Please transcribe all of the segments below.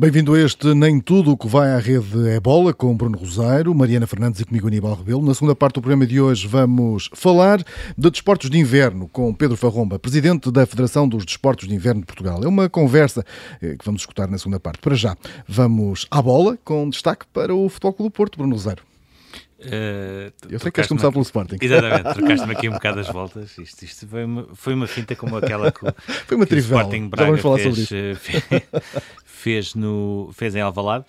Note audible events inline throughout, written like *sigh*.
Bem-vindo a este Nem Tudo o que vai à rede é bola, com Bruno Rosário, Mariana Fernandes e comigo Aníbal Rebelo. Na segunda parte do programa de hoje vamos falar de desportos de inverno com Pedro Farromba, presidente da Federação dos Desportos de Inverno de Portugal. É uma conversa eh, que vamos escutar na segunda parte. Para já, vamos à bola, com destaque para o Futebol Clube do Porto, Bruno Rosário. Uh, eu sei que queres começar pelo Sporting. Exatamente, *laughs* trocaste-me aqui um bocado as voltas. Isto, isto foi, uma, foi uma finta como aquela que, *laughs* foi uma que o Sporting Braga fez, fez, *laughs* fez, no, fez em Alvalade.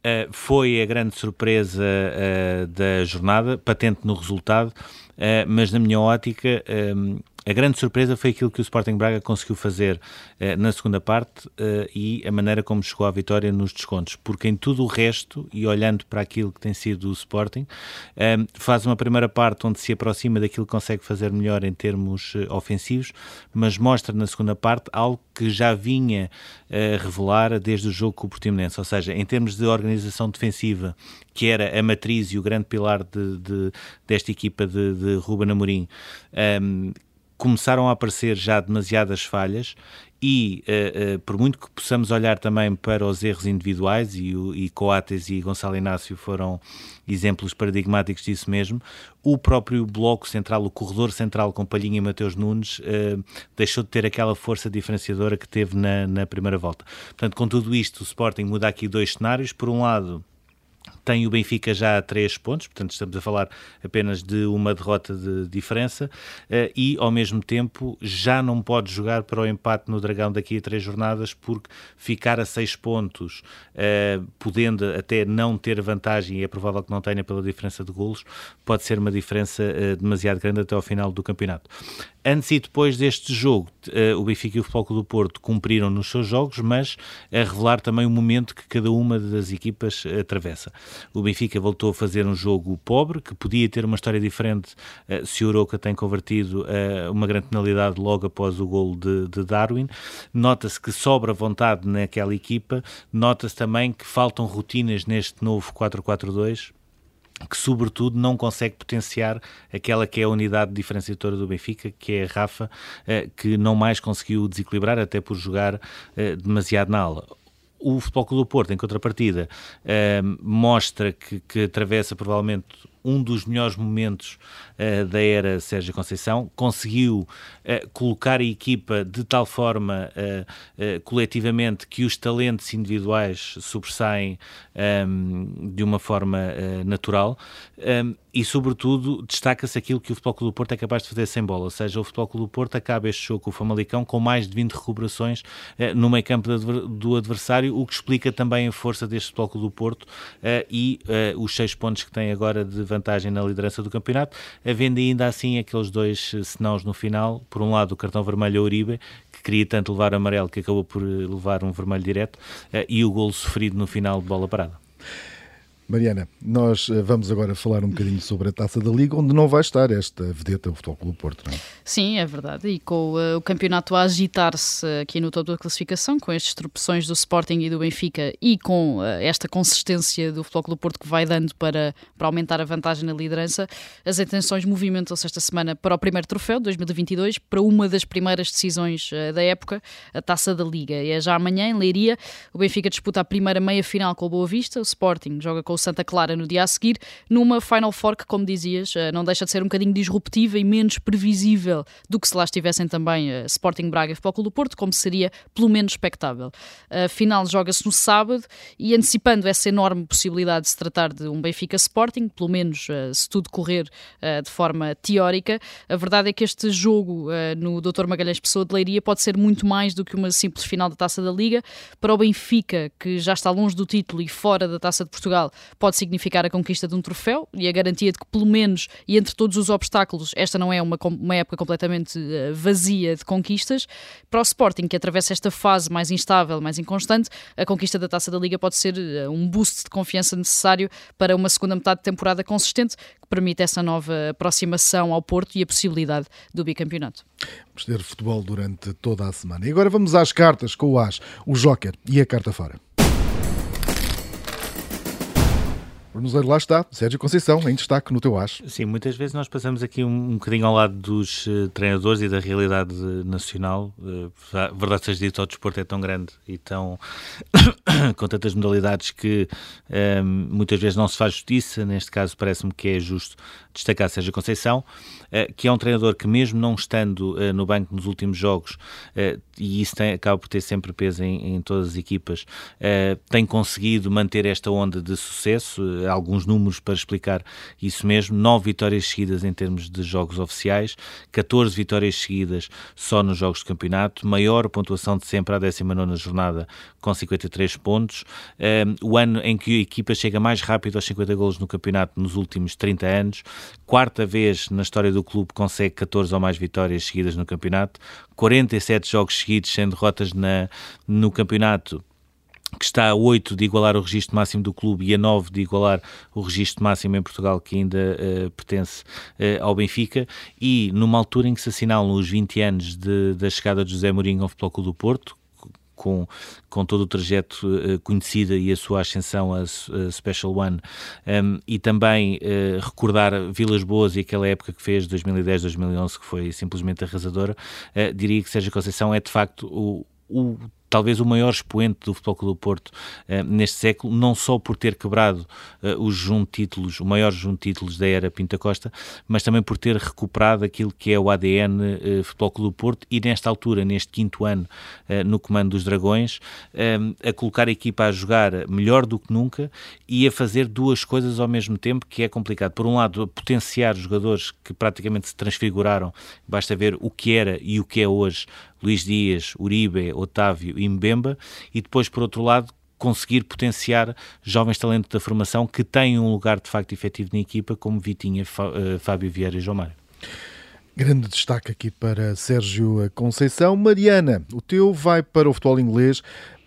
Uh, foi a grande surpresa uh, da jornada, patente no resultado, uh, mas na minha ótica a grande surpresa foi aquilo que o Sporting Braga conseguiu fazer eh, na segunda parte eh, e a maneira como chegou à vitória nos descontos, porque em tudo o resto, e olhando para aquilo que tem sido o Sporting, eh, faz uma primeira parte onde se aproxima daquilo que consegue fazer melhor em termos eh, ofensivos, mas mostra na segunda parte algo que já vinha a revelar desde o jogo com o Portimonense, ou seja, em termos de organização defensiva, que era a matriz e o grande pilar de, de desta equipa de, de Ruben Amorim, um, começaram a aparecer já demasiadas falhas e uh, uh, por muito que possamos olhar também para os erros individuais e, e Coates e Gonçalo Inácio foram exemplos paradigmáticos disso mesmo, o próprio bloco central, o corredor central com Palhinha e Mateus Nunes uh, deixou de ter aquela força diferenciadora que teve na, na primeira volta. Portanto, com tudo isto, o Sporting muda aqui dois cenários. Por um lado, tem o Benfica já a 3 pontos, portanto estamos a falar apenas de uma derrota de diferença uh, e ao mesmo tempo já não pode jogar para o empate no Dragão daqui a três jornadas porque ficar a 6 pontos, uh, podendo até não ter vantagem e é provável que não tenha pela diferença de golos, pode ser uma diferença uh, demasiado grande até ao final do campeonato. Antes e depois deste jogo, o Benfica e o Futebol do Porto cumpriram nos seus jogos, mas a revelar também o momento que cada uma das equipas atravessa. O Benfica voltou a fazer um jogo pobre, que podia ter uma história diferente uh, se o Oroca tem convertido uh, uma grande penalidade logo após o gol de, de Darwin. Nota-se que sobra vontade naquela equipa, nota-se também que faltam rotinas neste novo 4-4-2 que sobretudo não consegue potenciar aquela que é a unidade diferenciadora do Benfica, que é a Rafa, eh, que não mais conseguiu desequilibrar até por jogar demasiado na ala. O Futebol Clube do Porto, em contrapartida, uh, mostra que, que atravessa provavelmente um dos melhores momentos uh, da era Sérgio Conceição, conseguiu uh, colocar a equipa de tal forma uh, coletivamente que os talentos individuais sobressaem um, de uma forma natural. Um, e, sobretudo, destaca-se aquilo que o Futebol Clube do Porto é capaz de fazer sem bola, ou seja, o Futebol Clube do Porto acaba este jogo com o Famalicão com mais de 20 recuperações no meio campo do adversário, o que explica também a força deste Futebol Clube do Porto e os seis pontos que tem agora de vantagem na liderança do campeonato, havendo ainda assim aqueles dois senãos no final, por um lado o cartão vermelho a Uribe, que queria tanto levar amarelo que acabou por levar um vermelho direto, eh, e o golo sofrido no final de bola parada. Mariana, nós eh, vamos agora falar um bocadinho sobre a Taça da Liga, onde não vai estar esta vedeta, o Futebol Clube Porto, não é? Sim, é verdade. E com uh, o campeonato a agitar-se aqui no topo da classificação, com estas tropeções do Sporting e do Benfica e com uh, esta consistência do Futebol Clube Porto que vai dando para, para aumentar a vantagem na liderança, as intenções movimentam-se esta semana para o primeiro troféu, 2022, para uma das primeiras decisões da época, a Taça da Liga. E é já amanhã, em Leiria, o Benfica disputa a primeira meia-final com o Boa Vista, o Sporting joga com o Santa Clara no dia a seguir, numa Final Four que, como dizias, eh, não deixa de ser um bocadinho disruptiva e menos previsível do que se lá estivessem também uh, Sporting Braga e Futebol do Porto, como seria pelo menos expectável. A final joga-se no sábado e antecipando essa enorme possibilidade de se tratar de um Benfica Sporting, pelo menos uh, se tudo correr de forma teórica, a verdade é que este jogo no Dr. Magalhães Pessoa de Leiria pode ser muito mais do que uma simples final da Taça da Liga. Para o Benfica, que já está longe do título e fora da Taça de Portugal, pode significar a conquista de um troféu e a garantia de que, pelo menos, e entre todos os obstáculos, esta não é uma, uma época completamente uh, vazia de conquistas. Para o Sporting, que atravessa esta fase mais instável, mais inconstante, a conquista da taça da Liga pode ser uh, um boost de confiança necessário para uma segunda metade de temporada consistente que permite essa nova aproximação ao Porto e a possibilidade do bicampeonato. Vamos ter futebol durante toda a semana. E agora vamos às cartas com o As, o Joker e a carta fora. Bruno lá está, Sérgio Conceição, em destaque no teu acho. Sim, muitas vezes nós passamos aqui um, um bocadinho ao lado dos uh, treinadores e da realidade nacional. Uh, verdade seja dito, o desporto é tão grande e tão *coughs* com tantas modalidades que um, muitas vezes não se faz justiça. Neste caso, parece-me que é justo destacar Sérgio Conceição, uh, que é um treinador que, mesmo não estando no banco nos últimos jogos, e isso tem, acaba por ter sempre peso em, em todas as equipas, tem conseguido manter esta onda de sucesso alguns números para explicar isso mesmo. Nove vitórias seguidas em termos de jogos oficiais, 14 vitórias seguidas só nos jogos de campeonato, maior pontuação de sempre à 19 jornada, com 53 pontos. o ano em que a equipa chega mais rápido aos 50 golos no campeonato nos últimos 30 anos, quarta vez na história do clube consegue 14 ou mais vitórias seguidas no campeonato, 47 jogos seguidos sem derrotas na, no campeonato que está a 8 de igualar o registro máximo do clube e a 9 de igualar o registro máximo em Portugal que ainda uh, pertence uh, ao Benfica. E numa altura em que se assinalam os 20 anos de, da chegada de José Mourinho ao Futebol Clube do Porto, com, com todo o trajeto uh, conhecido e a sua ascensão a, a Special One, um, e também uh, recordar Vilas Boas e aquela época que fez, 2010-2011, que foi simplesmente arrasadora, uh, diria que Sérgio Conceição é de facto o, o talvez o maior expoente do Futebol Clube do Porto uh, neste século, não só por ter quebrado uh, os junto títulos, o maior junto títulos da era Pinta Costa, mas também por ter recuperado aquilo que é o ADN eh, Futebol Clube do Porto e nesta altura, neste quinto ano no comando dos Dragões, a colocar a equipa a jogar melhor do que nunca e a fazer duas coisas ao mesmo tempo que é complicado. Por um lado, potenciar jogadores que praticamente se transfiguraram, basta ver o que era e o que é hoje Luís Dias, Uribe, Otávio e Mbemba, e depois, por outro lado, conseguir potenciar jovens talentos da formação que têm um lugar de facto efetivo na equipa, como Vitinha, eh, Fábio Vieira e João Mário. Grande destaque aqui para Sérgio Conceição. Mariana, o teu vai para o futebol inglês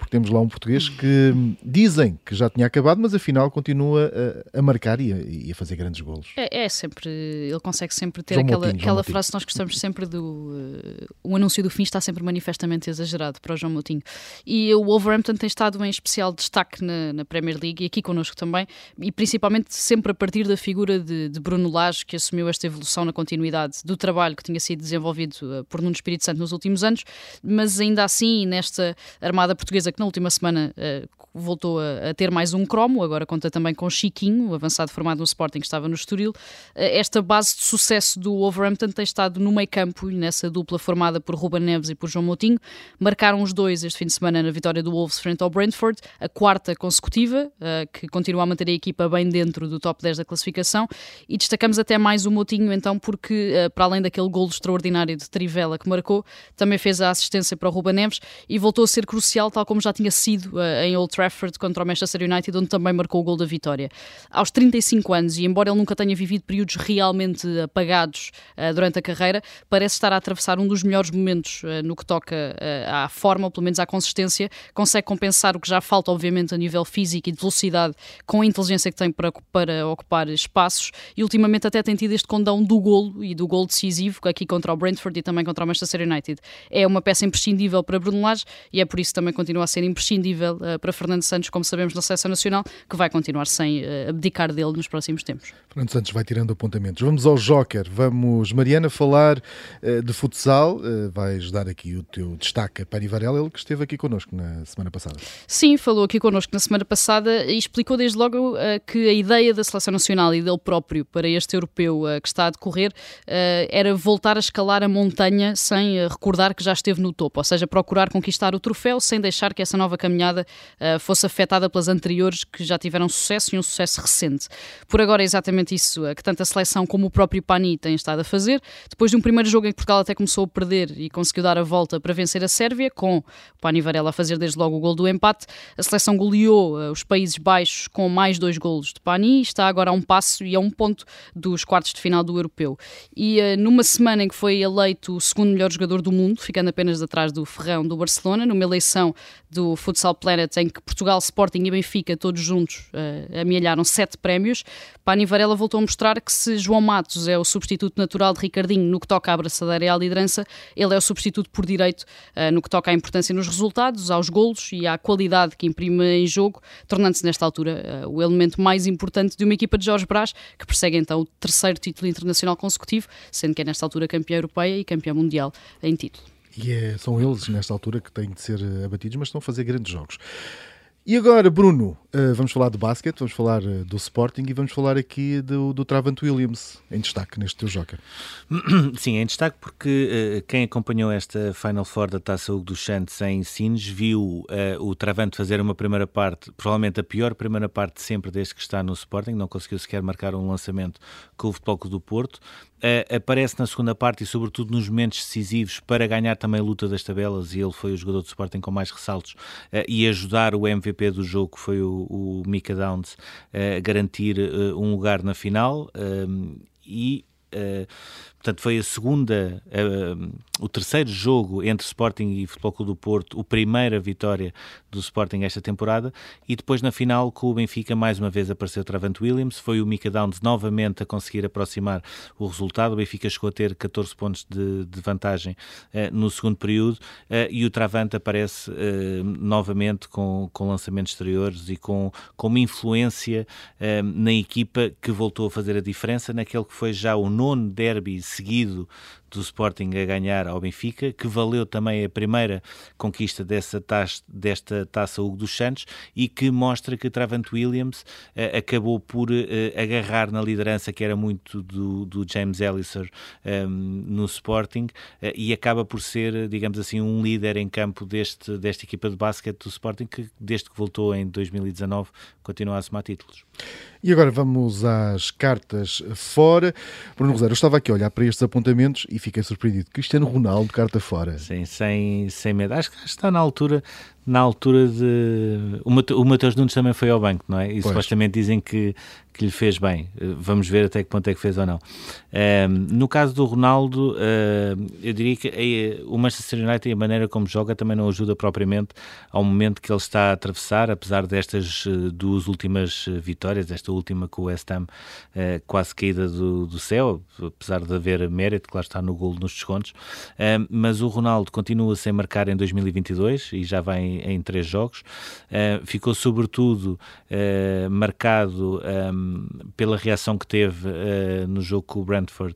porque temos lá um português que dizem que já tinha acabado, mas afinal continua a, a marcar e a, e a, fazer grandes golos. É, é, sempre, ele consegue sempre ter João aquela, Moutinho, aquela frase que nós gostamos sempre do uh, o anúncio do fim está sempre manifestamente exagerado para o João Moutinho. E o Wolverhampton tem estado em especial destaque na, na Premier League e aqui connosco também, e principalmente sempre a partir da figura de, de Bruno Lage, que assumiu esta evolução na continuidade do trabalho que tinha sido desenvolvido uh, por Nuno Espírito Santo nos últimos anos, mas ainda assim, nesta armada portuguesa que na última semana uh, voltou a, a, ter mais um cromo, agora conta também com Chiquinho, o avançado formado no Sporting que estava no Estoril. Uh, esta base de sucesso do Wolverhampton tem estado no meio campo, nessa dupla formada por Ruben Neves e por João Moutinho. Marcaram os dois este fim de semana na vitória do Wolves frente ao Brentford, a quarta consecutiva, uh, que continua a manter a equipa bem dentro do top 10 da classificação. E destacamos até mais o Moutinho, então, porque para além daquele golo extraordinário de Trivela que marcou, também fez a assistência para o Ruben Neves e voltou a ser crucial, tal como como já tinha sido uh, em Old Trafford contra o Manchester United, onde também marcou o gol da vitória. Aos 35 anos, e embora ele nunca tenha vivido períodos realmente apagados uh, durante a carreira, parece estar a atravessar um dos melhores momentos uh, no que toca à forma, ou pelo menos à consistência. Consegue compensar o que já falta, obviamente, a nível físico e de velocidade, com a inteligência que tem para, para ocupar espaços. E ultimamente até tem tido este condão do golo e do gol decisivo, aqui contra o Brentford e também contra o Manchester United. É uma peça imprescindível para Bruno Lage e é por isso também continua a ser imprescindível uh, para Fernando Santos, como sabemos, na seleção nacional, que vai continuar sem uh, abdicar dele nos próximos tempos. Fernando Santos vai tirando apontamentos. Vamos ao Joker. Vamos, Mariana, falar uh, de futsal. vais dar aqui o teu destaque a Pani Varela, ele que esteve aqui connosco na semana passada. Sim, falou aqui connosco na semana passada e explicou desde logo que a ideia da seleção nacional e dele próprio para este europeu que está a decorrer era voltar a escalar a montanha sem recordar que já esteve no topo, ou seja, procurar conquistar o troféu sem deixar que essa nova caminhada uh, fosse afetada pelas anteriores que já tiveram sucesso e um sucesso recente. Por agora é exatamente isso uh, que tanto a seleção como o próprio Pani têm estado a fazer. Depois de um primeiro jogo em que Portugal até começou a perder e conseguiu dar a volta para vencer a Sérvia, com o Pani Varela a fazer desde logo o gol do empate, a seleção goleou uh, os Países Baixos com mais dois golos de Pani e está agora a um passo e a um ponto dos quartos de final do Europeu. E numa semana em que foi eleito o segundo melhor jogador do mundo, ficando apenas atrás do Ferrão do Barcelona, numa eleição do Futsal Planet, em que Portugal, Sporting e Benfica, todos juntos, uh, amealharam sete prémios. Pani Varela voltou a mostrar que se João Matos é o substituto natural de Ricardinho no que toca à abraçadeira e à liderança, ele é o substituto por direito uh, no que toca à importância nos resultados, aos golos e à qualidade que imprime em jogo, tornando-se nesta altura uh, o elemento mais importante de uma equipa de Jorge Brás, que persegue então o terceiro título internacional consecutivo, sendo que é nesta altura campeã europeia e campeã mundial em título. E é, são eles, nesta altura, que têm de ser eh, abatidos, mas estão a fazer grandes jogos. E agora, Bruno, uh, vamos falar de basquete, vamos falar uh, do Sporting e vamos falar aqui do, do Travant Williams, em destaque neste teu joker. *clears throat* Sim, em destaque porque uh, quem acompanhou esta Final Four da Taça Hugo dos Santos em Sines viu o Travant fazer uma primeira parte, provavelmente a pior primeira parte sempre desde que está no Sporting, não conseguiu sequer marcar um lançamento com o Futebol do Porto, Uh, aparece na segunda parte e sobretudo nos momentos decisivos para ganhar também a luta das tabelas e ele foi o jogador de Sporting com mais ressaltos uh, e ajudar o MVP do jogo que foi o, o Mika Downs uh, a garantir um lugar na final e portanto foi a segunda o terceiro jogo entre Sporting e Futebol Clube do Porto, a primeira vitória do Sporting esta temporada, e depois na final com o Benfica mais uma vez apareceu Travante Williams, foi o Mika Downs novamente a conseguir aproximar o resultado, o Benfica chegou a ter 14 pontos de, de vantagem uh, no segundo período, uh, e o Travante aparece uh, novamente com, com lançamentos exteriores e com, com uma influência na equipa que voltou a fazer a diferença naquele que foi já o nono derby seguido do Sporting a ganhar ao Benfica, que valeu também a primeira conquista dessa taça, desta taça Hugo dos Santos e que mostra que Travant Williams uh, acabou por uh, agarrar na liderança que era muito do, do James Ellison um, ehm, no Sporting uh, e acaba por ser, digamos assim, um líder em campo deste, desta equipa de basquete do Sporting que desde que voltou em 2019 continua a somar títulos. E agora vamos às cartas fora. Bruno Rosário, eu estava aqui a olhar para estes apontamentos e fiquei surpreendido. Cristiano Ronaldo, carta fora. Sim, sem, sem medo. Acho que está na altura na altura de. O Mateus Nunes também foi ao banco, não é? E pois. supostamente dizem que, que lhe fez bem. Eh, vamos ver até que ponto é que fez ou não. Um, ehm, no caso do Ronaldo, uh, eu diria que a, o Manchester United e a maneira como joga também não ajuda propriamente ao momento que ele está a atravessar, apesar destas uh, duas últimas vitórias, esta última com o West Ham uh, quase caída do, do céu, apesar de haver mérito, claro está no golo nos descontos. Ehm, mas o Ronaldo continua sem marcar em 2022 e já vai em, em três jogos. ficou sobretudo marcado um, pela reação que teve uh, no jogo com o Brentford,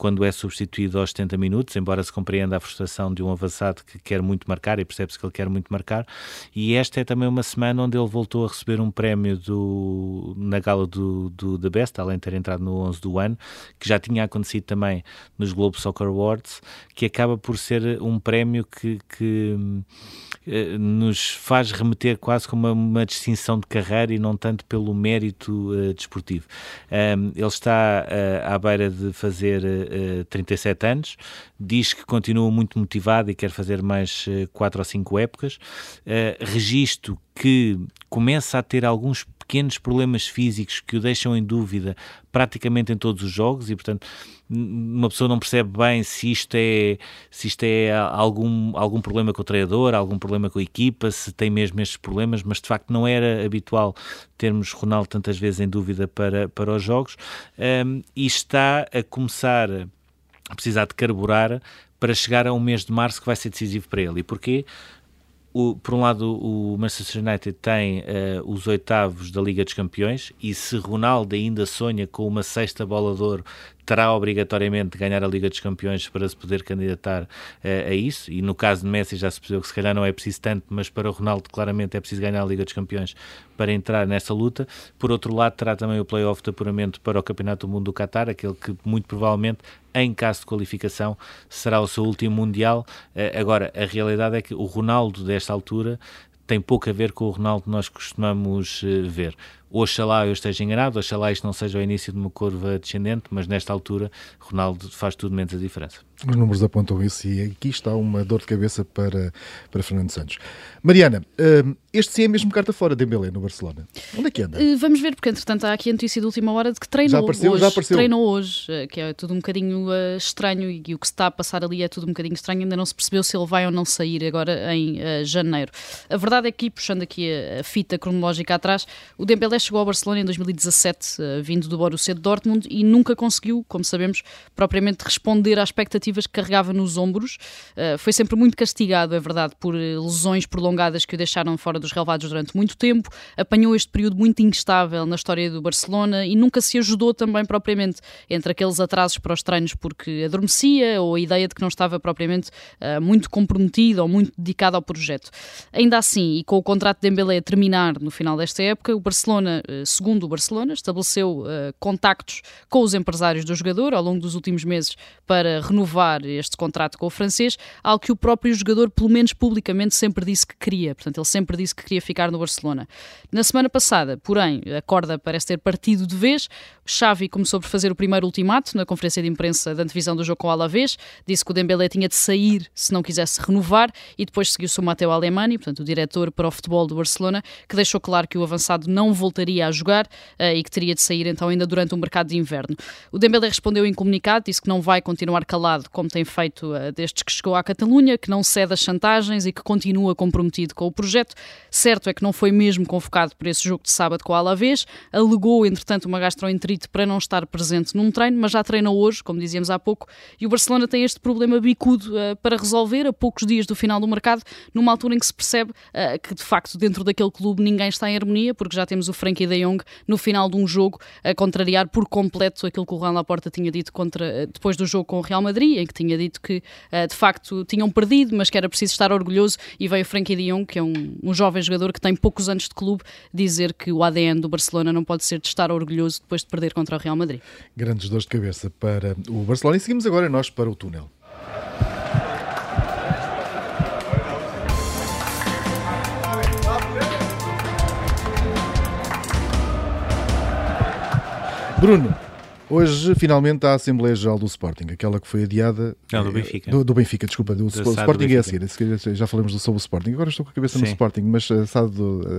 quando é substituído aos 70 minutos, embora se compreenda a frustração de um avançado que quer muito marcar e percebe-se que ele quer muito marcar. E esta é também uma semana onde ele voltou a receber um prémio do, na gala do, do The Best, além de ter entrado no 11 do ano, que já tinha acontecido também nos Globe Soccer Awards, que acaba por ser um prémio que, que eh, nos faz remeter quase como uma, uma, distinção de carreira e não tanto pelo mérito uh, desportivo. Um, ele está uh, à beira de fazer uh, 37 anos, diz que continua muito motivado e quer fazer mais uh, 4 ou 5 épocas. Uh, registro que começa a ter alguns pequenos problemas físicos que o deixam em dúvida praticamente em todos os jogos e, portanto, uma pessoa não percebe bem se isto é, se isto é algum, algum problema com o treinador, algum problema com a equipa, se tem mesmo estes problemas, mas de facto não era habitual termos Ronaldo tantas vezes em dúvida para, para os jogos um, e está a começar a precisar de carburar para chegar a um mês de março que vai ser decisivo para ele. E porquê? O, por um lado, o Manchester United tem uh, os oitavos da Liga dos Campeões e se Ronaldo ainda sonha com uma sexta bola de ouro, terá obrigatoriamente de ganhar a Liga dos Campeões para se poder candidatar uh, a isso. E no caso de Messi já se percebeu que se calhar não é preciso tanto, mas para o Ronaldo claramente é preciso ganhar a Liga dos Campeões para entrar nessa luta. Por outro lado, terá também o playoff de apuramento para o Campeonato do Mundo do Qatar, aquele que muito provavelmente em caso de qualificação, será o seu último Mundial. Uh, agora, a realidade é que o Ronaldo, desta altura, tem pouco a ver com o Ronaldo que nós costumamos uh, ver. Oxalá eu esteja enganado, oxalá isto não seja o início de uma curva descendente, mas nesta altura Ronaldo faz tudo menos a diferença. Os números apontam isso e aqui está uma dor de cabeça para, para Fernando Santos. Mariana, hum, este sim é mesmo carta fora de Dembélé no Barcelona. Onde é que anda? Eh, vamos ver, porque entretanto há aqui a notícia de última hora de que treinou já apareceu, hoje. Já apareceu. Treinou hoje, eh, que é tudo um bocadinho uh, estranho e, o que se está a passar ali é tudo um bocadinho estranho. Ainda não se percebeu se ele vai ou não sair agora em janeiro. A verdade é que, puxando aqui a, a, fita cronológica atrás, o Dembélé chegou ao Barcelona em 2017, uh, vindo do Borussia Dortmund, e nunca conseguiu, como sabemos, propriamente responder às expectativas que carregava nos ombros. foi sempre muito castigado, é verdade, por lesões prolongadas que o deixaram fora dos relevados durante muito tempo, apanhou este período muito instável na história do Barcelona e nunca se ajudou também propriamente entre aqueles atrasos para os treinos porque adormecia ou a ideia de que não estava propriamente muito comprometido ou muito dedicado ao projeto. Ainda assim, e com o contrato de Dembélé a terminar no final desta época, o Barcelona, uh, segundo o Barcelona, estabeleceu uh, contactos com os empresários do jogador ao longo dos últimos meses para renovar este contrato com o francês, algo que o próprio jogador, pelo menos publicamente, sempre disse que queria. Portanto, ele sempre disse que queria ficar no Barcelona. Na semana passada, porém, a corda parece ter partido de vez. Xavi começou por fazer o primeiro ultimato na conferência de imprensa da antevisão do jogo com o Alavés. Disse que o Dembélé tinha de sair se não quisesse renovar e depois seguiu-se o Mateo Alemani, portanto o diretor para o futebol do Barcelona, que deixou claro que o avançado não voltaria a jogar uh, e que teria de sair então ainda durante o mercado de inverno. O Dembélé respondeu em comunicado, disse que não vai continuar calado como tem feito uh, desde que chegou à Catalunha, que não cede às chantagens e que continua comprometido com o projeto. Certo é que não foi mesmo convocado para esse jogo de sábado com o Alavés, alegou entretanto uma gastroenterite para não estar presente num treino, mas já treinou hoje, como dizíamos há pouco, e o Barcelona tem este problema bicudo uh, para resolver a poucos dias do final do mercado, numa altura em que se percebe que de facto dentro daquele clube ninguém está em harmonia, porque já temos o Frankie de Jong no final de um jogo a contrariar por completo aquilo que o Juan Laporta tinha dito contra, uh, depois do jogo com o Real Madrid, em que tinha dito que de facto tinham perdido, mas que era preciso estar orgulhoso, e veio o Frankie de Jong, que é um, um jovem jogador que tem poucos anos de clube, dizer que o ADN do Barcelona não pode ser de estar orgulhoso depois de perder contra o Real Madrid. Grandes dores de cabeça para o Barcelona. E seguimos agora nós para o túnel. Bruno, Hoje, finalmente, há a Assembleia Geral do Sporting, aquela que foi adiada. Não, do Benfica. Do, do Benfica, desculpa. Do, do Sporting do é a seguir. Já falamos sobre o Sporting. Agora estou com a cabeça Sim. no Sporting, mas a, SAD,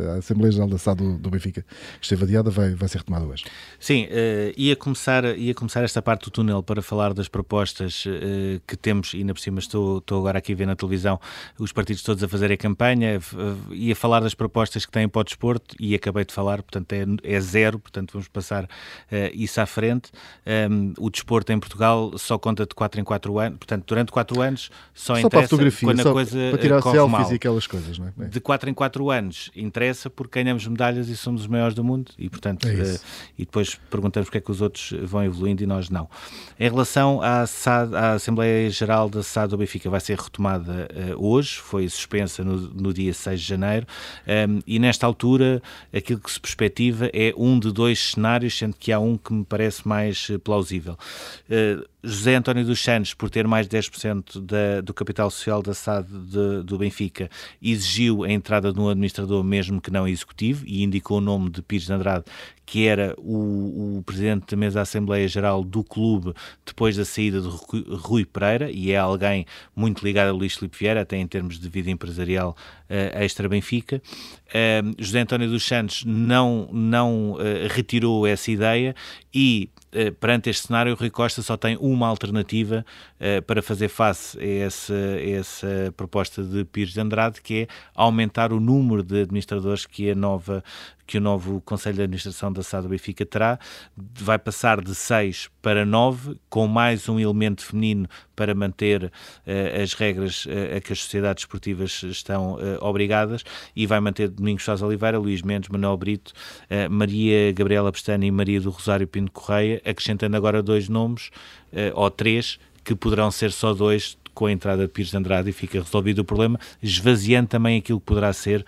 a Assembleia Geral da SAD do, do, Benfica, que esteve adiada, vai, vai ser retomada hoje. Sim, uh, ia, começar, ia começar esta parte do túnel para falar das propostas uh, que temos, e ainda por cima estou, estou agora aqui a ver na televisão os partidos todos a fazerem a campanha. Uh, ia falar das propostas que têm para o desporto e acabei de falar, portanto é, é zero, portanto vamos passar isso à frente. Um, o desporto em Portugal só conta de 4 em 4 anos, portanto, durante 4 anos só, só interessa para quando a coisa para tirar corre selfies mal. e aquelas coisas, não é? De 4 em 4 anos interessa porque ganhamos medalhas e somos os maiores do mundo e, portanto, é uh, e depois perguntamos porque é que os outros vão evoluindo e nós não. Em relação à, SAD, à Assembleia Geral da SAD do Benfica, vai ser retomada uh, hoje, foi suspensa no, no, dia 6 de janeiro um, e nesta altura aquilo que se perspectiva é um de dois cenários, sendo que há um que me parece mais plausível. José António dos Santos, por ter mais de 10% da, do capital social da SAD de, do Benfica, exigiu a entrada de um administrador, mesmo que não executivo, e indicou o nome de Pires de Andrade, que era o, o presidente da mesa da Assembleia Geral do clube depois da saída de Rui Pereira, e é alguém muito ligado a Luís Filipe Vieira, até em termos de vida empresarial uh, extra-Benfica. Uh, José António dos Santos não, não uh, retirou essa ideia e eh, perante este cenário, Rui Costa só tem uma alternativa uh, para fazer face a essa, a essa, proposta de Pires de Andrade, que é aumentar o número de administradores que a nova que o novo Conselho de Administração da SAD Benfica terá, vai passar de 6 para 9, com mais um elemento feminino para manter uh, as regras uh, a que as sociedades esportivas estão uh, obrigadas, e vai manter Domingos Sousa Oliveira, Luís Mendes, Manuel Brito, Maria Gabriela Pestana e Maria do Rosário Pinto Correia, acrescentando agora dois nomes, ou três, que poderão ser só dois com a entrada de Pires de Andrade e fica resolvido o problema, esvaziando também aquilo que poderá ser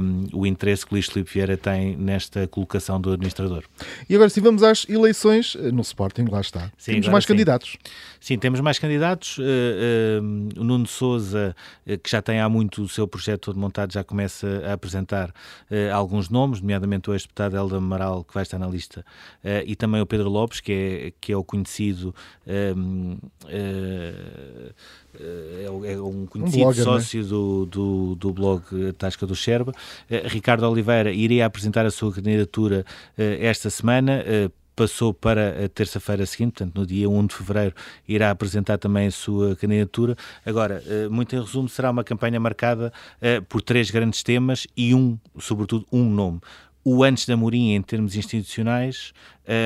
um, o interesse que Luís Filipe Vieira tem nesta colocação do administrador. E agora, se vamos às eleições eh, no Sporting, lá está. Sim, temos mais sim. candidatos. Sim, temos mais candidatos. Uh, uh, o Nuno Souza, uh, que já tem há muito o seu projeto todo montado, já começa a apresentar alguns nomes, nomeadamente o ex-deputado Helder Amaral, que vai estar na lista, e também o Pedro Lopes, que é, que é o conhecido. Um, é, é um conhecido um blogger, é? sócio né? do, do, do, blog Tasca do Xerba. Ricardo Oliveira iria apresentar a sua candidatura esta semana passou para a terça-feira seguinte, portanto, no dia 1 de fevereiro, irá apresentar também a sua candidatura. Agora, eh, muito em resumo, será uma campanha marcada eh, por três grandes temas e um, sobretudo, um nome o antes da Mourinho em termos institucionais,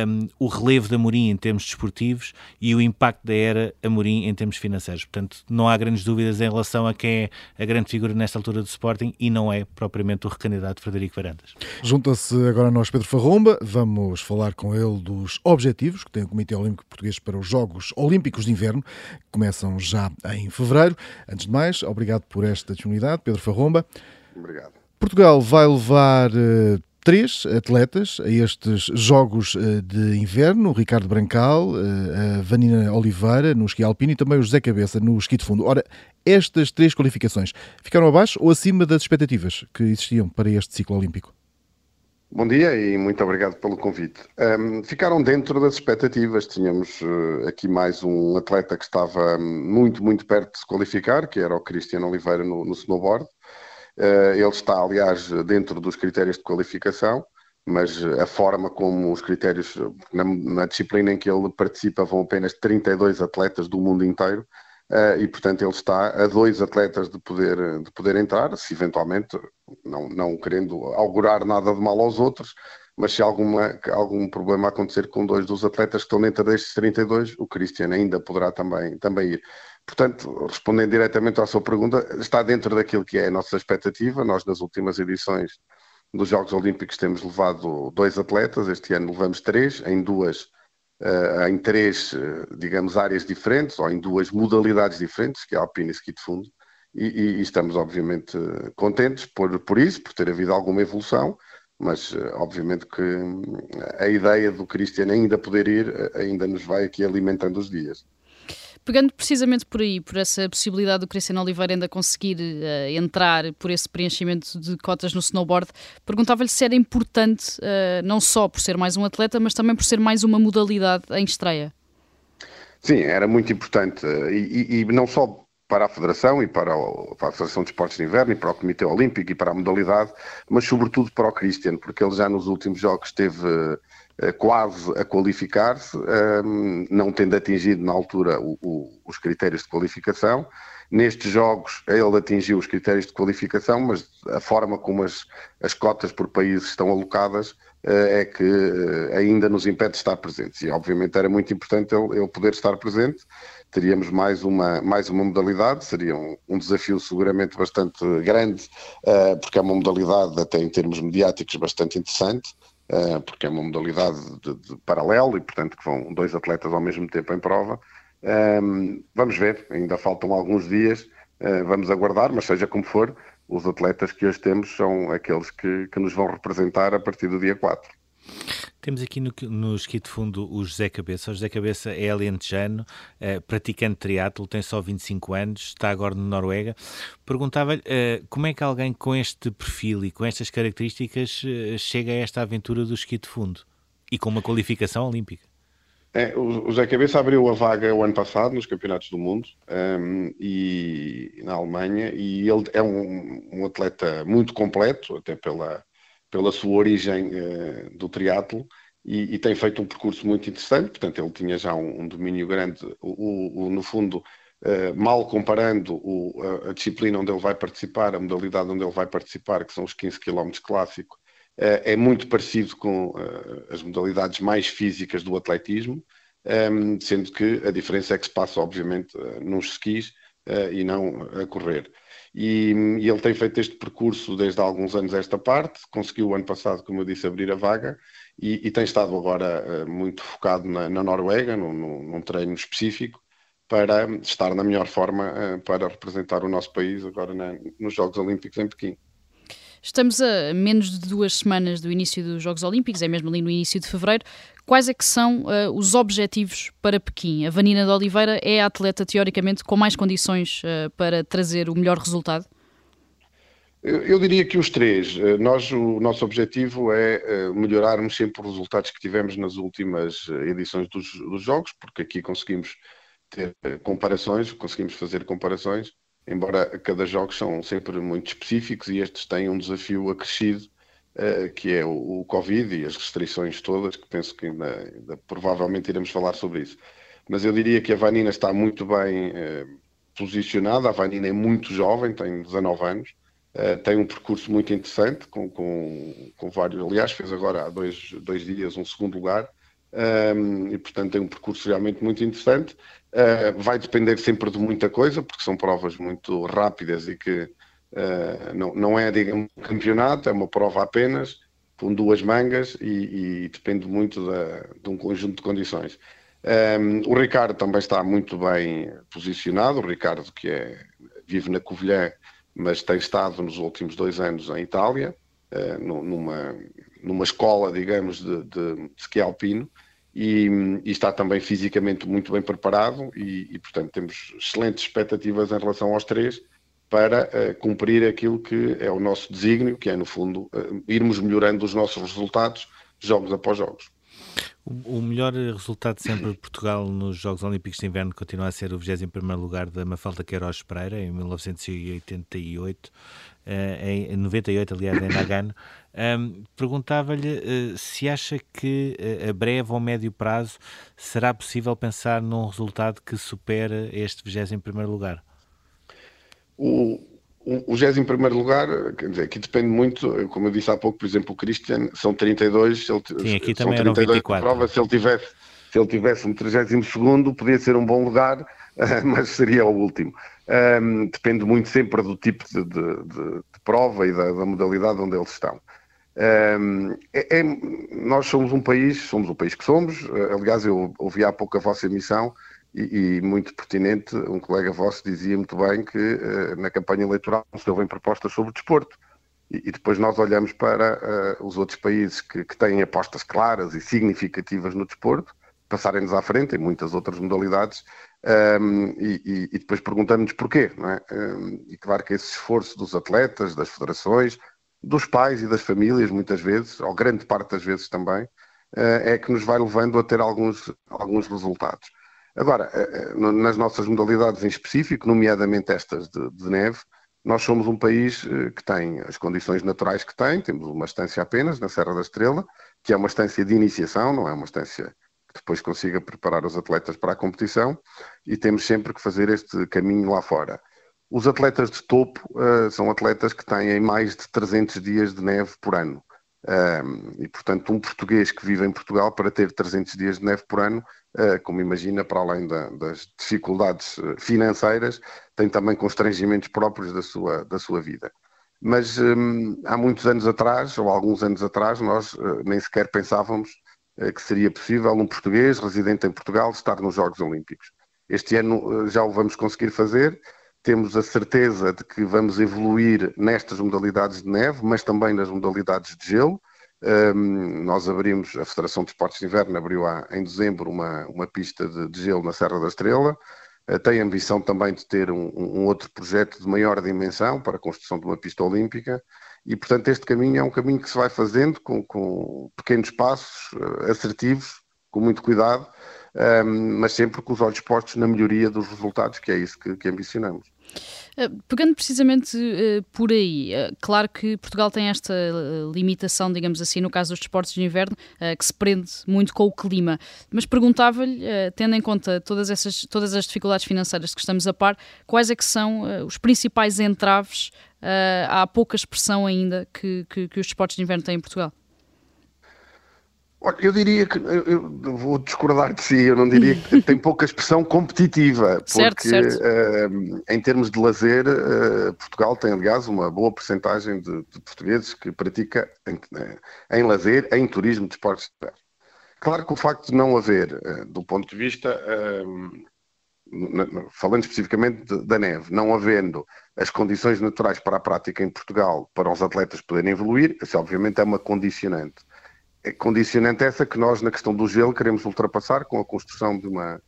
um, o relevo da Mourinho em termos desportivos e o impacto da era Amorim em termos financeiros. Portanto, não há grandes dúvidas em relação a quem é a grande figura nesta altura do Sporting e não é propriamente o recandidato Frederico Varandas. Junta-se agora a nós Pedro Farromba, vamos falar com ele dos objetivos que tem o Comitê Olímpico Português para os Jogos Olímpicos de Inverno, que começam já em fevereiro. Antes de mais, obrigado por esta disponibilidade, Pedro Farromba. Obrigado. Portugal vai levar uh, três atletas a estes Jogos eh, de Inverno, o Ricardo Brancal, eh, a Vanina Oliveira no esqui alpino e também o José Cabeça no esqui de fundo. Ora, estas três qualificações ficaram abaixo ou acima das expectativas que existiam para este ciclo olímpico? Bom dia e muito obrigado pelo convite. Um, ficaram dentro das expectativas. Tínhamos uh, aqui mais um atleta que estava muito, muito perto de se qualificar, que era o Cristiano Oliveira no, no snowboard. Eh, ele está, aliás, dentro dos critérios de qualificação, mas a forma como os critérios, na, na disciplina em que ele participa, vão apenas 32 atletas do mundo inteiro. E portanto ele está a dois atletas de poder, de poder entrar, se eventualmente, não, não querendo augurar nada de mal aos outros, mas se alguma, algum problema acontecer com dois dos atletas que estão dentro destes 32, o Christian ainda poderá também, também ir. Portanto, respondendo diretamente à sua pergunta, está dentro daquilo que é a nossa expectativa. Nós, nas últimas edições dos Jogos Olímpicos, temos levado dois atletas, este ano levamos três, em duas, uh, em três, uh, digamos, áreas diferentes, ou em duas modalidades diferentes, que é alpino e ski de fundo, e, e, estamos, obviamente, contentes por, por isso, por ter havido alguma evolução, mas, uh, obviamente, que a ideia do Cristiano ainda poder ir, ainda nos vai aqui alimentando os dias. Pegando precisamente por aí, por essa possibilidade do Cristiano Oliveira ainda conseguir uh, entrar por esse preenchimento de cotas no snowboard, perguntava-lhe se era importante, uh, não só por ser mais um atleta, mas também por ser mais uma modalidade em estreia. Sim, era muito importante. E, e, e não só para a Federação e para, o, para, a Federação de Esportes de Inverno e para o Comitê Olímpico e para a modalidade, mas sobretudo para o Cristiano, porque ele já nos últimos jogos teve eh, quase a qualificar-se, ehm, não tendo atingido na altura os critérios de qualificação. Nestes jogos ele atingiu os critérios de qualificação, mas a forma como as, as cotas por países estão alocadas eh, é que eh, ainda nos impede de estar presentes. E obviamente era muito importante ele, ele poder estar presente. Teríamos mais uma, mais uma modalidade, seria um, um desafio seguramente bastante grande, porque é uma modalidade, até em termos mediáticos, bastante interessante. Eh, porque é uma modalidade de, de, paralelo e, portanto, que vão dois atletas ao mesmo tempo em prova. Ehm, vamos ver, ainda faltam alguns dias, eh, vamos aguardar, mas seja como for, os atletas que hoje temos são aqueles que, que nos vão representar a partir do dia 4. Temos aqui no, no esqui de fundo o José Cabeça. O José Cabeça é alentejano, é, praticante triatlo, tem só 25 anos, está agora na Noruega. Perguntava-lhe uh, como é que alguém com este perfil e com estas características uh, chega a esta aventura do esqui de fundo e com uma qualificação olímpica. É, o José Cabeça abriu a vaga o ano passado nos Campeonatos do Mundo um, ehm, e na Alemanha e ele é um, um atleta muito completo, até pela pela sua origem uh, do triatlo e, e, tem feito um percurso muito interessante. Portanto, ele tinha já um, um domínio grande. O, o, no fundo, uh, mal comparando o, a, a, disciplina onde ele vai participar, a modalidade onde ele vai participar, que são os 15 km clássico, uh, é muito parecido com as modalidades mais físicas do atletismo, um, ehm, sendo que a diferença é que se passa, obviamente, nos skis e não a correr. E, e, ele tem feito este percurso desde há alguns anos esta parte, conseguiu o ano passado, como eu disse, abrir a vaga e, e tem estado agora uh, muito focado na, na Noruega, no, no, num treino específico, para estar na melhor forma para representar o nosso país agora nos Jogos Olímpicos em Pequim. Estamos a menos de duas semanas do início dos Jogos Olímpicos, é mesmo ali no início de fevereiro. Quais é que são uh, os objetivos para Pequim? A Vanina de Oliveira é a atleta, teoricamente, com mais condições uh, para trazer o melhor resultado? Eu, diria que os três. Eh, nós, o nosso objetivo é melhorarmos sempre os resultados que tivemos nas últimas edições dos, dos Jogos, porque aqui conseguimos ter comparações, conseguimos fazer comparações embora cada jogo são sempre muito específicos e estes têm um desafio acrescido, uh, que é o, o, Covid e as restrições todas, que penso que ainda, ainda, provavelmente iremos falar sobre isso. Mas eu diria que a Vanina está muito bem uh, posicionada, a Vanina é muito jovem, tem 19 anos, uh, tem um percurso muito interessante, com, com, com, vários, aliás, fez agora há dois, dois dias um segundo lugar, um, e portanto tem um percurso realmente muito interessante. Uh, vai depender sempre de muita coisa, porque são provas muito rápidas e que uh, não, não é, digamos, um campeonato, é uma prova apenas, com duas mangas e, e depende muito da, de um conjunto de condições. Um, o Ricardo também está muito bem posicionado, o Ricardo que é, vive na Covilhã, mas tem estado nos últimos dois anos em Itália, uh, numa, numa escola, digamos, de, de, de esqui alpino, e, e, está também fisicamente muito bem preparado e, e, portanto, temos excelentes expectativas em relação aos três para uh, cumprir aquilo que é o nosso desígnio, que é, no fundo, uh, irmos melhorando os nossos resultados jogos após jogos. O, melhor resultado sempre de Portugal nos Jogos Olímpicos de Inverno continua a ser o 21º lugar da Mafalda Queiroz Pereira, em 1988, eh, em 98, aliás, em Nagano. Um, Perguntava-lhe uh, se acha que uh, a breve ou médio prazo será possível pensar num resultado que supere este 21 lugar. O, o, o 21 lugar, quer dizer, aqui depende muito, como eu disse há pouco, por exemplo, o Christian, são 32, se ele, Sim, aqui também 32 24. prova, se ele tivesse se ele tivesse um 32 segundo, podia ser um bom lugar, *laughs* mas seria o último. Um, depende muito sempre do tipo de, de, de, de prova e da, da, modalidade onde eles estão. É, é, nós somos um país, somos o país que somos. Aliás, eu ouvi há pouco a vossa emissão e, e muito pertinente. Um colega vosso dizia muito bem que uh, na campanha eleitoral se ouvem propostas sobre desporto. E, e depois nós olhamos para uh, os outros países que, que, têm apostas claras e significativas no desporto, passarem-nos à frente em muitas outras modalidades, um, e, e, depois perguntamos-nos porquê. Não é? Um, e claro que esse esforço dos atletas, das federações, dos pais e das famílias, muitas vezes, ou grande parte das vezes também, eh, é que nos vai levando a ter alguns, alguns resultados. Agora, eh, eh, nas nossas modalidades em específico, nomeadamente estas de, de neve, nós somos um país que tem as condições naturais que tem, temos uma estância apenas na Serra da Estrela, que é uma estância de iniciação, não é uma estância que depois consiga preparar os atletas para a competição, e temos sempre que fazer este caminho lá fora. Os atletas de topo uh, são atletas que têm mais de 300 dias de neve por ano. Um, e, portanto, um português que vive em Portugal para ter 300 dias de neve por ano, uh, como imagina, para além da, das dificuldades eh, financeiras, tem também constrangimentos próprios da sua, da sua vida. Mas um, há muitos anos atrás, ou alguns anos atrás, nós uh, nem sequer pensávamos que seria possível um português residente em Portugal estar nos Jogos Olímpicos. Este ano já o vamos conseguir fazer temos a certeza de que vamos evoluir nestas modalidades de neve, mas também nas modalidades de gelo. Um, nós abrimos, a Federação de Esportes de Inverno abriu há, em dezembro uma, uma pista de, de, gelo na Serra da Estrela. Uh, tem a ambição também de ter um, um, outro projeto de maior dimensão para a construção de uma pista olímpica. E, portanto, este caminho é um caminho que se vai fazendo com, com pequenos passos uh, assertivos, com muito cuidado, um, mas sempre com os olhos postos na melhoria dos resultados, que é isso que, que ambicionamos. Eh, pegando precisamente uh, por aí, uh, claro que Portugal tem esta limitação, digamos assim, no caso dos desportos de inverno, que se prende muito com o clima. Mas perguntava-lhe, tendo em conta todas, essas, todas as dificuldades financeiras que estamos a par, quais é que são os principais entraves à pouca expressão ainda que, que, que os desportos de inverno têm em Portugal? Olha, eu diria que eu vou discordar de si, eu não diria que tem pouca expressão competitiva, *laughs* porque certo, certo. Uh, em termos de lazer, uh, Portugal tem aliás uma boa porcentagem de, de portugueses que pratica em, eh, em, lazer, em turismo de esportes. Claro que o facto de não haver, uh, do ponto de vista falando especificamente da neve, não havendo as condições naturais para a prática em Portugal para os atletas poderem evoluir, isso obviamente é uma condicionante. É condicionante essa que nós, na questão do gelo, queremos ultrapassar com a construção de uma,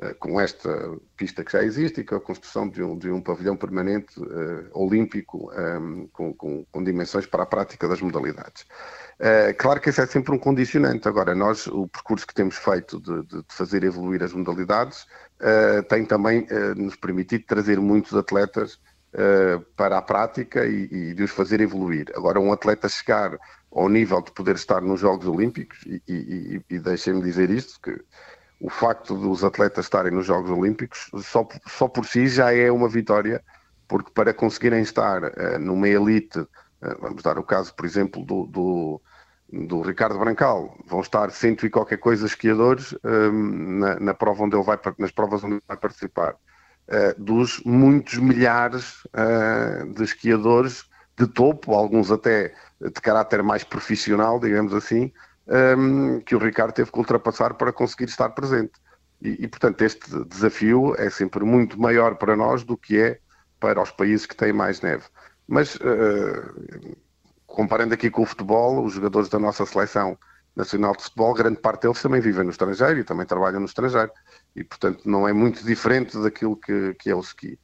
eh, com esta pista que já existe e com a construção de um, de um pavilhão permanente uh, olímpico um, ehm, com, com, com, dimensões para a prática das modalidades. Uh, claro que isso é sempre um condicionante. Agora, nós, o percurso que temos feito de, de, de fazer evoluir as modalidades uh, tem também nos permitido trazer muitos atletas para a prática e, e, de os fazer evoluir. Agora, um atleta chegar ao nível de poder estar nos Jogos Olímpicos, e, e, e deixem-me dizer isto, que o facto dos atletas estarem nos Jogos Olímpicos só, só por si já é uma vitória, porque para conseguirem estar uh, numa elite, uh, vamos dar o caso, por exemplo, do, do, do, Ricardo Brancal, vão estar cento e qualquer coisa esquiadores na, na, prova onde ele vai, nas provas onde ele vai participar. Uh, dos muitos milhares de esquiadores de topo, alguns até de caráter mais profissional, digamos assim, um, que o Ricardo teve que ultrapassar para conseguir estar presente. E, e, portanto, este desafio é sempre muito maior para nós do que é para os países que têm mais neve. Mas, uh, comparando aqui com o futebol, os jogadores da nossa seleção nacional de futebol, grande parte deles também vivem no estrangeiro e também trabalham no estrangeiro. E, portanto, não é muito diferente daquilo que, que é o ski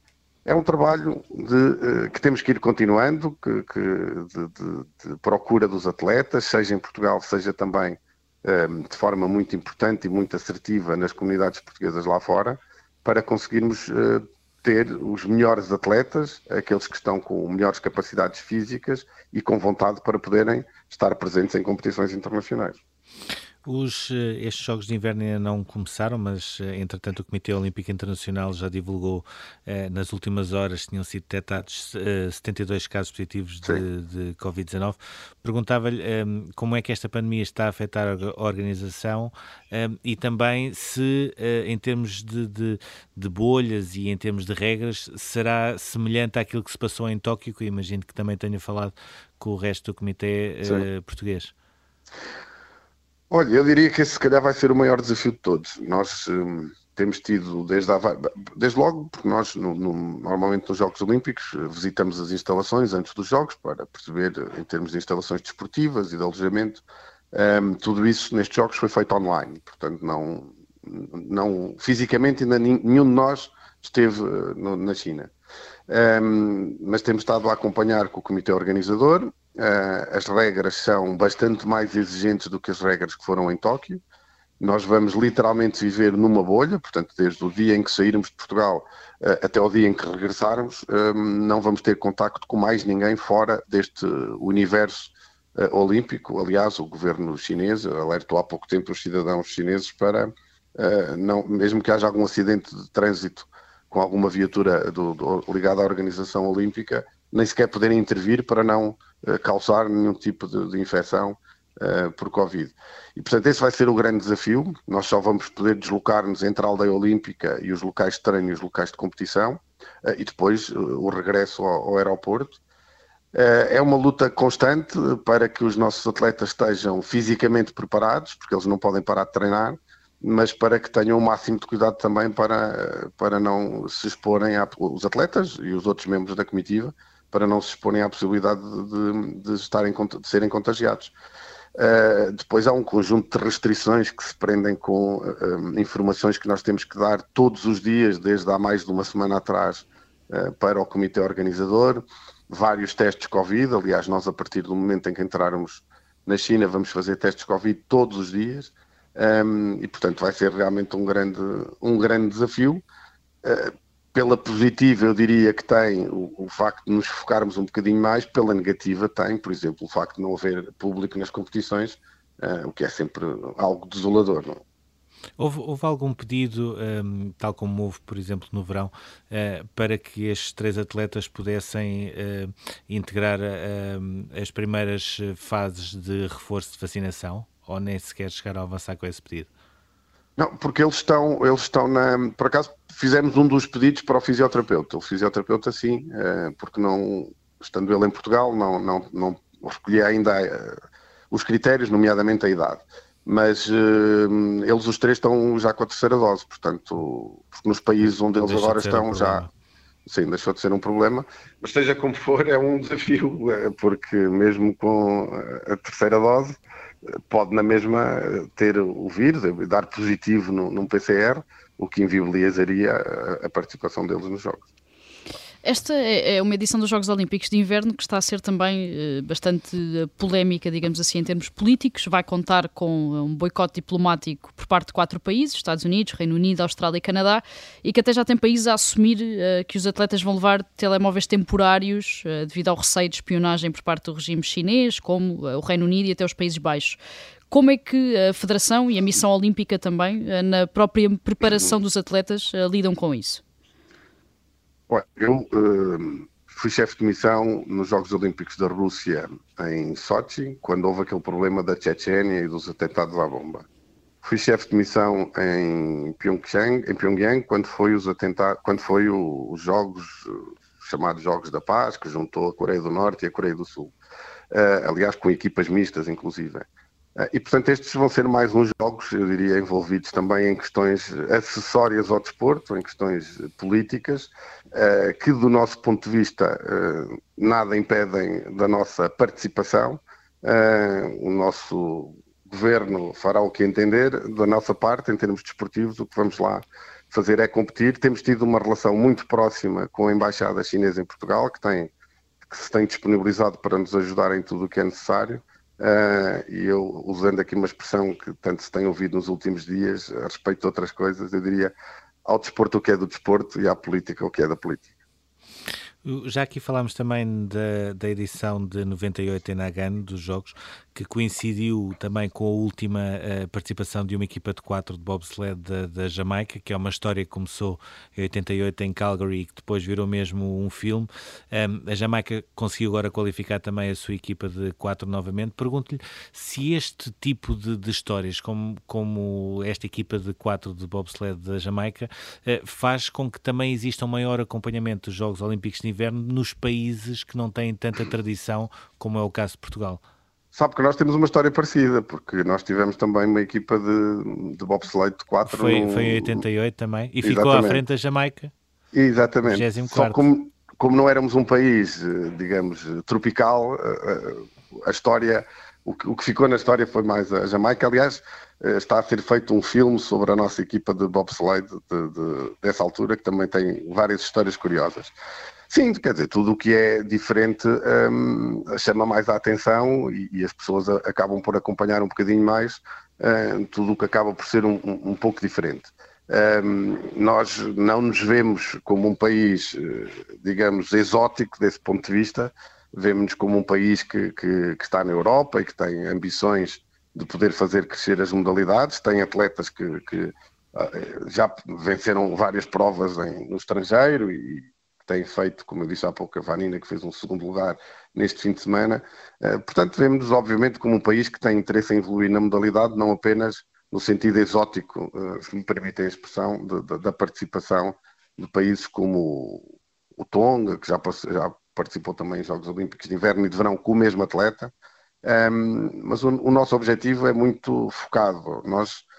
é um trabalho de, eh, que temos que ir continuando, que, que de, de, de, procura dos atletas, seja em Portugal, seja também ehm, de forma muito importante e muito assertiva nas comunidades portuguesas lá fora, para conseguirmos uh, ter os melhores atletas, aqueles que estão com melhores capacidades físicas e com vontade para poderem estar presentes em competições internacionais. Os, eh, estes Jogos de Inverno ainda não começaram, mas eh, entretanto o Comitê Olímpico Internacional já divulgou eh, nas últimas horas que tinham sido detectados eh, 72 casos positivos de, de Covid-19. Perguntava-lhe eh, como é que esta pandemia está a afetar a organização eh, e também se, em termos de, de, de, bolhas e em termos de regras, será semelhante àquilo que se passou em Tóquio, que imagino que também tenha falado com o resto do Comitê português. Olha, eu diria que esse se calhar vai ser o maior desafio de todos. Nós hum, temos tido desde, desde logo, porque nós no, no, normalmente nos Jogos Olímpicos visitamos as instalações antes dos Jogos para perceber em termos de instalações desportivas e de alojamento. Um, tudo isso nestes Jogos foi feito online, portanto não, não fisicamente ainda nenhum de nós esteve uh, no, na China. Um, mas temos estado a acompanhar com o comitê organizador Uh, as regras são bastante mais exigentes do que as regras que foram em Tóquio. Nós vamos literalmente viver numa bolha, portanto, desde o dia em que sairmos de Portugal uh, até o dia em que regressarmos, uh, não vamos ter contacto com mais ninguém fora deste universo olímpico. Aliás, o governo chinês alertou há pouco tempo os cidadãos chineses para, não, mesmo que haja algum acidente de trânsito com alguma viatura do, do, ligada à organização olímpica, nem sequer poderem intervir para não causar nenhum tipo de, de infecção uh, por Covid. E, portanto, esse vai ser o grande desafio. Nós só vamos poder deslocar-nos entre a aldeia olímpica e os locais de treino e os locais de competição, uh, e depois o regresso ao, ao aeroporto. É uma luta constante para que os nossos atletas estejam fisicamente preparados, porque eles não podem parar de treinar, mas para que tenham o máximo de cuidado também para, para não se exporem, a, os atletas e os outros membros da comitiva, para não se exporem à possibilidade de, de, estarem, de serem contagiados. Uh, depois há um conjunto de restrições que se prendem com uh, informações que nós temos que dar todos os dias, desde há mais de uma semana atrás, uh, para o comitê organizador. Vários testes Covid, aliás, nós a partir do momento em que entrarmos na China vamos fazer testes Covid todos os dias um, e, portanto, vai ser realmente um grande, um grande desafio pela positiva, eu diria que tem o, o, facto de nos focarmos um bocadinho mais, pela negativa, tem, por exemplo, o facto de não haver público nas competições, uh, o que é sempre algo desolador. Não? É? Houve, houve, algum pedido, um, tal como houve, por exemplo, no verão, uh, para que estes três atletas pudessem uh, integrar as primeiras fases de reforço de vacinação? Ou nem sequer chegaram a avançar com esse pedido? Não, porque eles estão, eles estão na. Por acaso fizemos um dos pedidos para o fisioterapeuta. O fisioterapeuta, sim, eh, porque não, estando ele em Portugal, não, não, não recolhia ainda eh, os critérios, nomeadamente a idade. mas uh, eles os três estão já com a terceira dose, portanto, porque nos países onde eles agora estão já. Sim, deixou de ser um problema, mas seja como for, é um *laughs* desafio, eh, porque mesmo com a terceira dose, pode na mesma ter o vírus, dar positivo num PCR, o que inviabilizaria a participação deles nos jogos. Esta é, é uma edição dos Jogos Olímpicos de Inverno que está a ser também eh, bastante eh, polémica, digamos assim, em termos políticos. Vai contar com um boicote diplomático por parte de quatro países: Estados Unidos, Reino Unido, Austrália e Canadá, e que até já tem países a assumir que os atletas vão levar telemóveis temporários devido ao receio de espionagem por parte do regime chinês, como o Reino Unido e até os Países Baixos. Como é que a Federação e a Missão Olímpica também, na própria preparação dos atletas, lidam com isso? Eu uh, fui chefe de missão nos Jogos Olímpicos da Rússia em Sochi, quando houve aquele problema da Chechênia e dos atentados à bomba. Fui chefe de missão em Pyongyang, em Pyongyang quando foi os atentados, quando foi o, os jogos chamados Jogos da Paz, que juntou a Coreia do Norte e a Coreia do Sul. Uh, aliás, com equipas mistas, inclusive. Eh, e, portanto, estes vão ser mais uns jogos, eu diria, envolvidos também em questões acessórias ao desporto, em questões políticas, eh, que, do nosso ponto de vista, eh, nada impedem da nossa participação. O nosso governo fará o que entender. Da nossa parte, em termos desportivos, o que vamos lá fazer é competir. Temos tido uma relação muito próxima com a Embaixada Chinesa em Portugal, que, tem, que se tem disponibilizado para nos ajudar em tudo o que é necessário. Uh, e eu, usando aqui uma expressão que tanto se tem ouvido nos últimos dias, a respeito de outras coisas, eu diria ao desporto o que é do desporto e à política o que é da política. Já aqui falámos também da, da edição de 98 em Nagano, dos Jogos, que coincidiu também com a última uh, participação de uma equipa de quatro de bobsled da, da, Jamaica, que é uma história que começou em 88 em Calgary e que depois virou mesmo um filme. Um, a Jamaica conseguiu agora qualificar também a sua equipa de quatro novamente. Pergunto-lhe se este tipo de, de, histórias, como, como esta equipa de quatro de bobsled da Jamaica, uh, faz com que também exista um maior acompanhamento dos Jogos Olímpicos de Inverno nos países que não têm tanta tradição, como é o caso de Portugal. Sabe que nós temos uma história parecida, porque nós tivemos também uma equipa de, de bobsleigh de 4. Foi, no... foi em 88 também, e ficou Exatamente. à frente da Jamaica. Exatamente. Só como, como não éramos um país, digamos, tropical, a, história, o que, o que ficou na história foi mais a Jamaica. Aliás, eh, está a ser feito um filme sobre a nossa equipa de bobsleigh de, de, dessa altura, que também tem várias histórias curiosas. Sim, quer dizer, tudo o que é diferente um, chama mais a atenção e, e, as pessoas acabam por acompanhar um bocadinho mais um, tudo o que acaba por ser um, um, pouco diferente. Um, nós não nos vemos como um país, eh, digamos, exótico desse ponto de vista, vemos-nos como um país que, que, que, está na Europa e que tem ambições de poder fazer crescer as modalidades, tem atletas que, que ah, já venceram várias provas em, no estrangeiro e, tem feito, como eu disse há pouco, a Vanina, que fez um segundo lugar neste fim de semana. Uh, portanto, vemos-nos, obviamente, como um país que tem interesse em evoluir na modalidade, não apenas no sentido exótico, uh, se me permitem a expressão, da participação de países como o Tonga, que já, já, participou também em Jogos Olímpicos de Inverno e de Verão com o mesmo atleta. Um, ehm, mas o, o nosso objetivo é muito focado. Nós eh,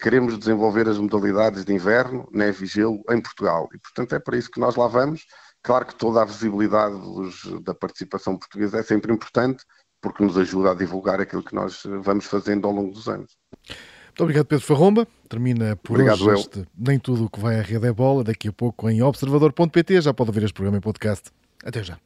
queremos desenvolver as modalidades de inverno, neve e gelo em Portugal. E, portanto, é para isso que nós lá vamos. Claro que toda a visibilidade dos, da participação portuguesa é sempre importante, porque nos ajuda a divulgar aquilo que nós vamos fazendo ao longo dos anos. Muito obrigado, Pedro Farromba. Termina por obrigado, hoje este Nem Tudo o que vai à rede é bola. Daqui a pouco em observador.pt já pode ouvir este programa em podcast. Até já.